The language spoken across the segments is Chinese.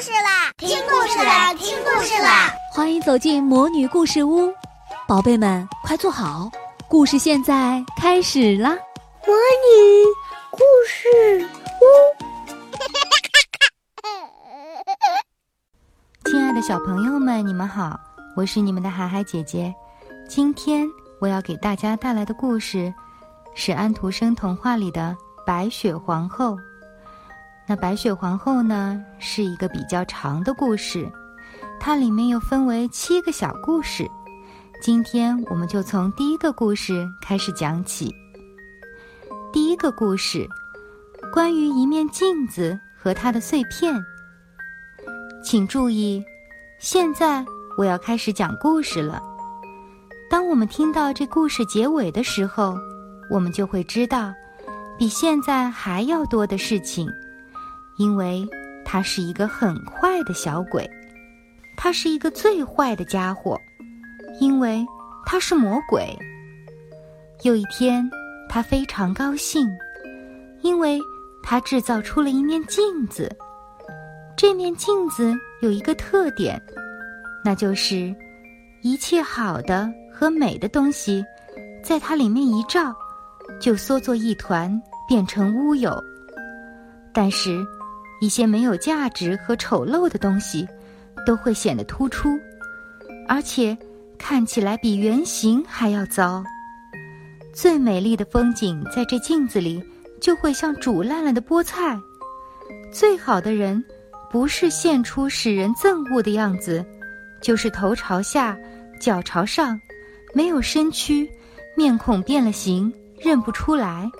事啦！听故事啦！听故事啦！欢迎走进魔女故事屋，宝贝们快坐好，故事现在开始啦！魔女故事屋，亲爱的小朋友们，你们好，我是你们的海海姐姐。今天我要给大家带来的故事是安徒生童话里的《白雪皇后》。那白雪皇后呢，是一个比较长的故事，它里面又分为七个小故事。今天我们就从第一个故事开始讲起。第一个故事，关于一面镜子和它的碎片。请注意，现在我要开始讲故事了。当我们听到这故事结尾的时候，我们就会知道，比现在还要多的事情。因为他是一个很坏的小鬼，他是一个最坏的家伙，因为他是魔鬼。有一天，他非常高兴，因为他制造出了一面镜子。这面镜子有一个特点，那就是一切好的和美的东西，在它里面一照，就缩作一团，变成乌有。但是。一些没有价值和丑陋的东西，都会显得突出，而且看起来比原型还要糟。最美丽的风景在这镜子里，就会像煮烂了的菠菜。最好的人，不是现出使人憎恶的样子，就是头朝下，脚朝上，没有身躯，面孔变了形，认不出来。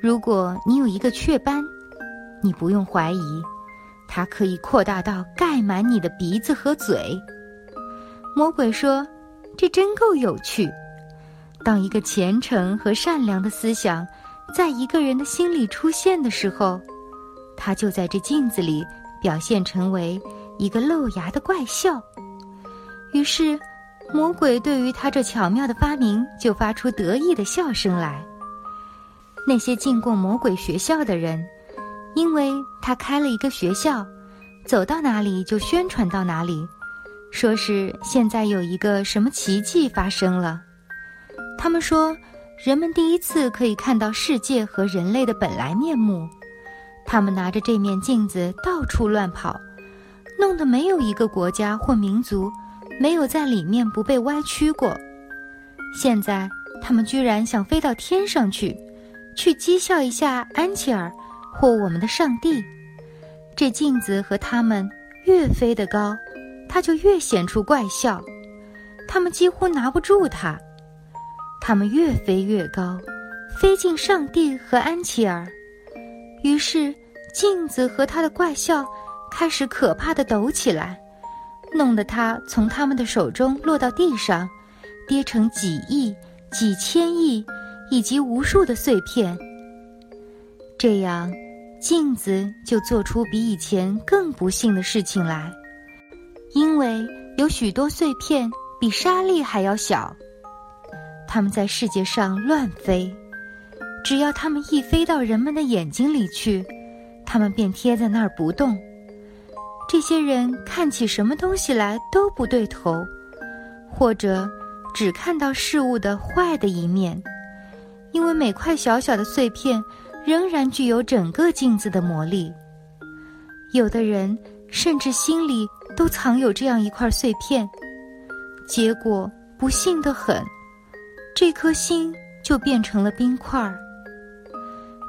如果你有一个雀斑，你不用怀疑，它可以扩大到盖满你的鼻子和嘴。魔鬼说：“这真够有趣。当一个虔诚和善良的思想在一个人的心里出现的时候，他就在这镜子里表现成为一个露牙的怪笑。于是，魔鬼对于他这巧妙的发明就发出得意的笑声来。那些进过魔鬼学校的人。”因为他开了一个学校，走到哪里就宣传到哪里，说是现在有一个什么奇迹发生了。他们说，人们第一次可以看到世界和人类的本来面目。他们拿着这面镜子到处乱跑，弄得没有一个国家或民族没有在里面不被歪曲过。现在他们居然想飞到天上去，去讥笑一下安琪儿。或我们的上帝，这镜子和他们越飞得高，它就越显出怪笑。他们几乎拿不住它。他们越飞越高，飞进上帝和安琪儿。于是镜子和他的怪笑开始可怕的抖起来，弄得他从他们的手中落到地上，跌成几亿、几千亿以及无数的碎片。这样。镜子就做出比以前更不幸的事情来，因为有许多碎片比沙粒还要小。它们在世界上乱飞，只要它们一飞到人们的眼睛里去，它们便贴在那儿不动。这些人看起什么东西来都不对头，或者只看到事物的坏的一面，因为每块小小的碎片。仍然具有整个镜子的魔力。有的人甚至心里都藏有这样一块碎片，结果不幸的很，这颗心就变成了冰块儿。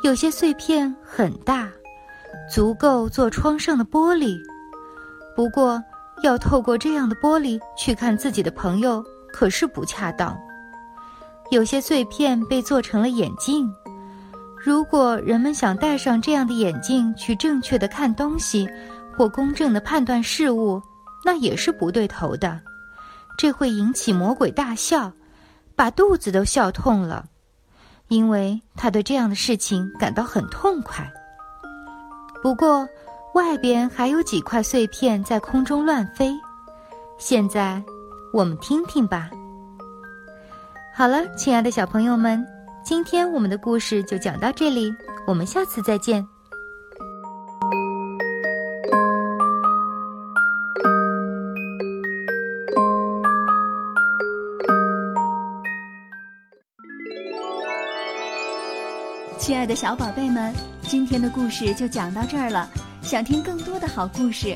有些碎片很大，足够做窗上的玻璃，不过要透过这样的玻璃去看自己的朋友，可是不恰当。有些碎片被做成了眼镜。如果人们想戴上这样的眼镜去正确的看东西，或公正的判断事物，那也是不对头的。这会引起魔鬼大笑，把肚子都笑痛了，因为他对这样的事情感到很痛快。不过，外边还有几块碎片在空中乱飞。现在，我们听听吧。好了，亲爱的小朋友们。今天我们的故事就讲到这里，我们下次再见。亲爱的小宝贝们，今天的故事就讲到这儿了。想听更多的好故事，